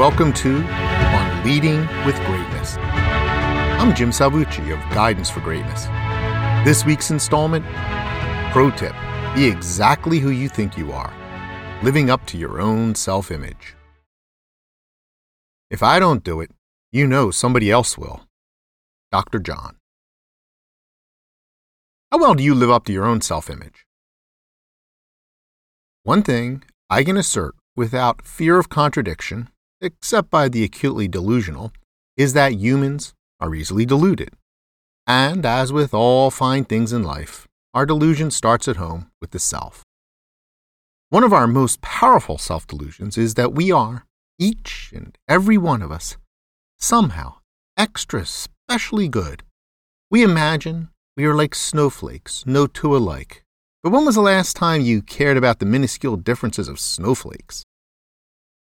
welcome to On Leading with Greatness. I'm Jim Salvucci of Guidance for Greatness. This week's installment Pro tip Be exactly who you think you are, living up to your own self image. If I don't do it, you know somebody else will. Dr. John. How well do you live up to your own self image? One thing I can assert without fear of contradiction except by the acutely delusional, is that humans are easily deluded. And as with all fine things in life, our delusion starts at home with the self. One of our most powerful self delusions is that we are, each and every one of us, somehow extra specially good. We imagine we are like snowflakes, no two alike. But when was the last time you cared about the minuscule differences of snowflakes?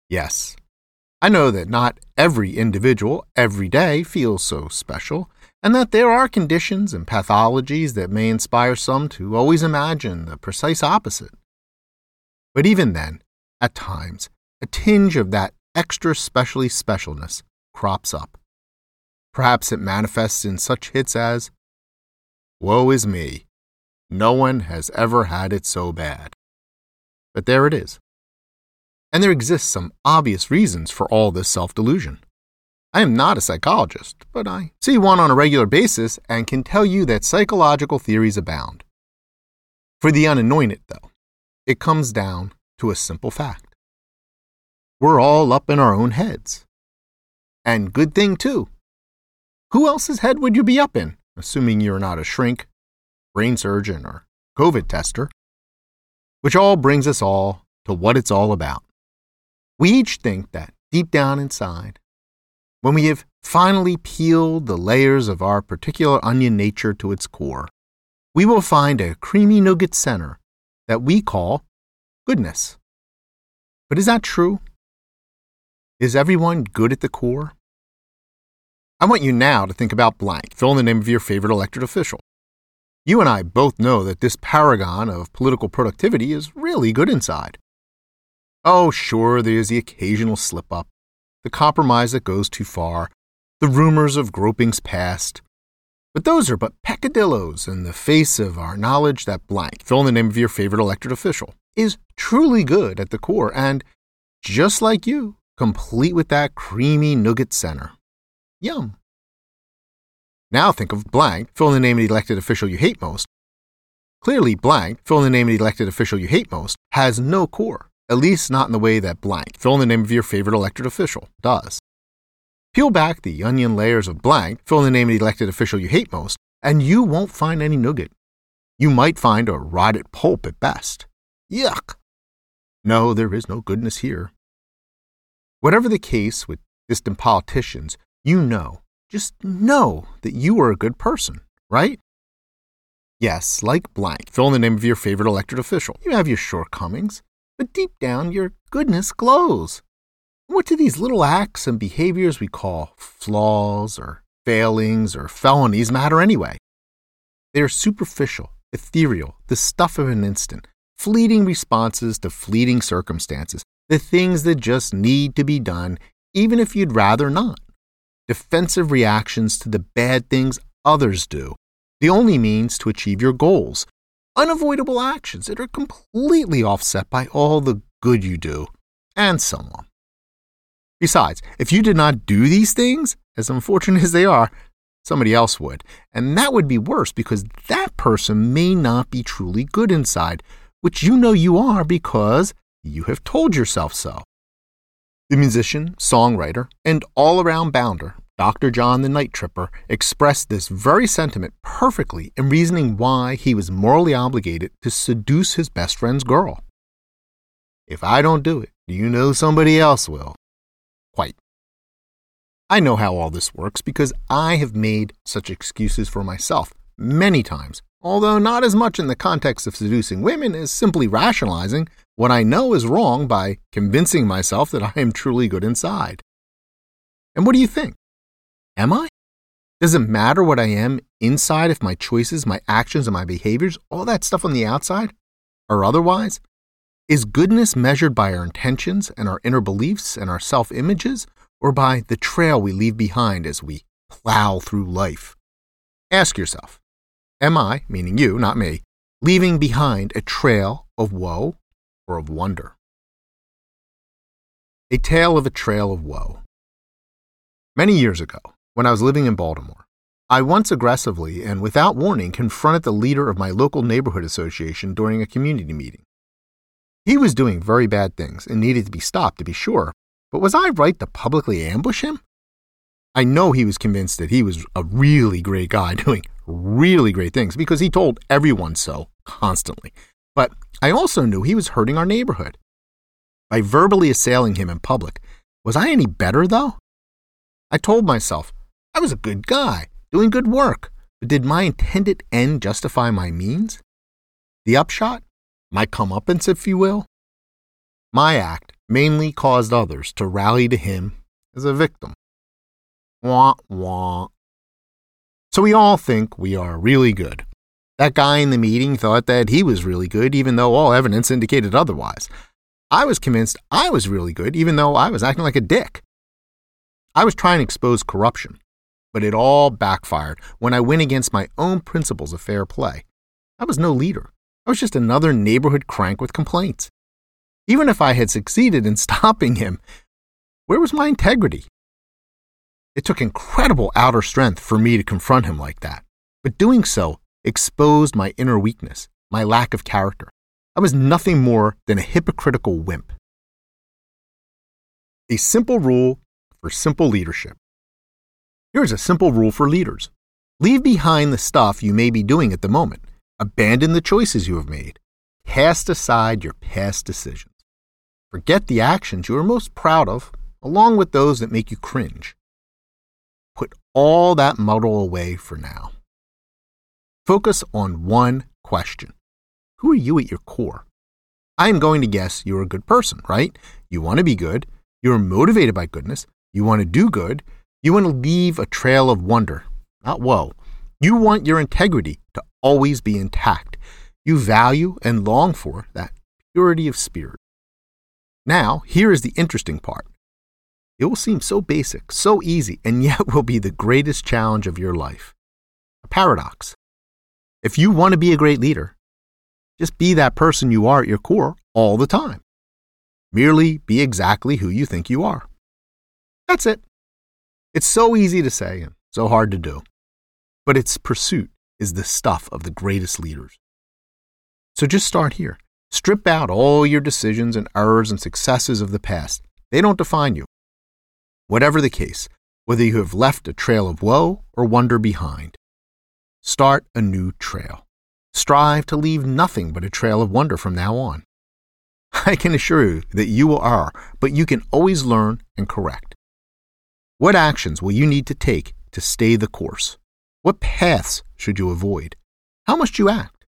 Yes, I know that not every individual every day feels so special, and that there are conditions and pathologies that may inspire some to always imagine the precise opposite. But even then, at times, a tinge of that extra specially specialness crops up. Perhaps it manifests in such hits as, Woe is me. No one has ever had it so bad. But there it is. And there exists some obvious reasons for all this self delusion. I am not a psychologist, but I see one on a regular basis and can tell you that psychological theories abound. For the unanointed, though, it comes down to a simple fact. We're all up in our own heads. And good thing, too. Who else's head would you be up in, assuming you're not a shrink, brain surgeon, or COVID tester? Which all brings us all to what it's all about. We each think that deep down inside, when we have finally peeled the layers of our particular onion nature to its core, we will find a creamy nougat center that we call goodness. But is that true? Is everyone good at the core? I want you now to think about blank. Fill in the name of your favorite elected official. You and I both know that this paragon of political productivity is really good inside. Oh, sure, there's the occasional slip up, the compromise that goes too far, the rumors of gropings past. But those are but peccadillos in the face of our knowledge that blank, fill in the name of your favorite elected official, is truly good at the core and, just like you, complete with that creamy nougat center. Yum. Now think of blank, fill in the name of the elected official you hate most. Clearly, blank, fill in the name of the elected official you hate most, has no core at least not in the way that blank, fill in the name of your favorite elected official, does. Peel back the onion layers of blank, fill in the name of the elected official you hate most, and you won't find any nougat. You might find a rotted pulp at best. Yuck! No, there is no goodness here. Whatever the case with distant politicians, you know, just know that you are a good person, right? Yes, like blank, fill in the name of your favorite elected official. You have your shortcomings, but deep down your goodness glows. What do these little acts and behaviors we call flaws or failings or felonies matter anyway? They are superficial, ethereal, the stuff of an instant, fleeting responses to fleeting circumstances, the things that just need to be done, even if you'd rather not. Defensive reactions to the bad things others do, the only means to achieve your goals, unavoidable actions that are completely offset by all the good you do, and so on. Besides, if you did not do these things, as unfortunate as they are, somebody else would. And that would be worse because that person may not be truly good inside, which you know you are because you have told yourself so. The musician, songwriter, and all around bounder Dr. John the Night Tripper expressed this very sentiment perfectly in reasoning why he was morally obligated to seduce his best friend's girl. If I don't do it, do you know somebody else will? Quite. I know how all this works because I have made such excuses for myself many times, although not as much in the context of seducing women as simply rationalizing what I know is wrong by convincing myself that I am truly good inside. And what do you think? Am I? Does it matter what I am inside if my choices, my actions, and my behaviors, all that stuff on the outside, are otherwise? Is goodness measured by our intentions and our inner beliefs and our self images, or by the trail we leave behind as we plow through life? Ask yourself Am I, meaning you, not me, leaving behind a trail of woe or of wonder? A tale of a trail of woe. Many years ago, when I was living in Baltimore, I once aggressively and without warning confronted the leader of my local neighborhood association during a community meeting. He was doing very bad things and needed to be stopped, to be sure, but was I right to publicly ambush him? I know he was convinced that he was a really great guy doing really great things because he told everyone so constantly. But I also knew he was hurting our neighborhood. By verbally assailing him in public, was I any better, though? I told myself I was a good guy doing good work. But did my intended end justify my means? The upshot? My comeuppance, if you will? My act mainly caused others to rally to him as a victim. Wah, wah. So we all think we are really good. That guy in the meeting thought that he was really good, even though all evidence indicated otherwise. I was convinced I was really good, even though I was acting like a dick. I was trying to expose corruption, but it all backfired when I went against my own principles of fair play. I was no leader. I was just another neighborhood crank with complaints. Even if I had succeeded in stopping him, where was my integrity? It took incredible outer strength for me to confront him like that, but doing so exposed my inner weakness, my lack of character. I was nothing more than a hypocritical wimp. A simple rule for simple leadership. Here's a simple rule for leaders leave behind the stuff you may be doing at the moment, abandon the choices you have made, cast aside your past decisions. Forget the actions you are most proud of, along with those that make you cringe. Put all that muddle away for now. Focus on one question Who are you at your core? I am going to guess you're a good person, right? You want to be good, you're motivated by goodness, you want to do good, you want to leave a trail of wonder, not woe. You want your integrity to always be intact. You value and long for that purity of spirit. Now, here is the interesting part. It will seem so basic, so easy, and yet will be the greatest challenge of your life. A paradox. If you want to be a great leader, just be that person you are at your core all the time. Merely be exactly who you think you are. That's it. It's so easy to say and so hard to do, but its pursuit is the stuff of the greatest leaders. So just start here. Strip out all your decisions and errors and successes of the past. They don't define you. Whatever the case, whether you have left a trail of woe or wonder behind, start a new trail. Strive to leave nothing but a trail of wonder from now on. I can assure you that you will are, but you can always learn and correct. What actions will you need to take to stay the course? What paths should you avoid? How must you act?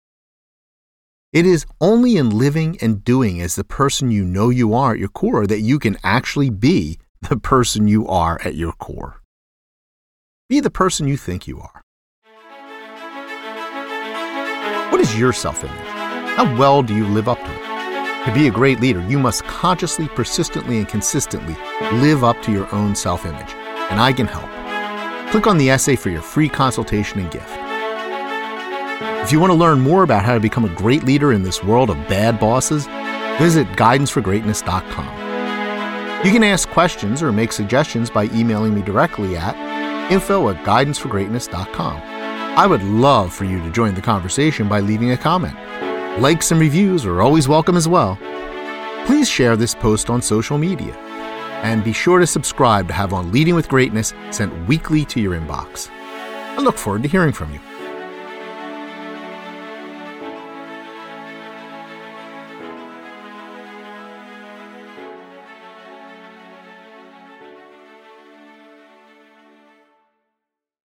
It is only in living and doing as the person you know you are at your core that you can actually be the person you are at your core. Be the person you think you are. What is your self image? How well do you live up to it? To be a great leader, you must consciously, persistently, and consistently live up to your own self image and I can help. Click on the essay for your free consultation and gift. If you want to learn more about how to become a great leader in this world of bad bosses, visit guidanceforgreatness.com. You can ask questions or make suggestions by emailing me directly at info at guidanceforgreatness.com. I would love for you to join the conversation by leaving a comment. Likes and reviews are always welcome as well. Please share this post on social media and be sure to subscribe to have on Leading with Greatness sent weekly to your inbox. I look forward to hearing from you.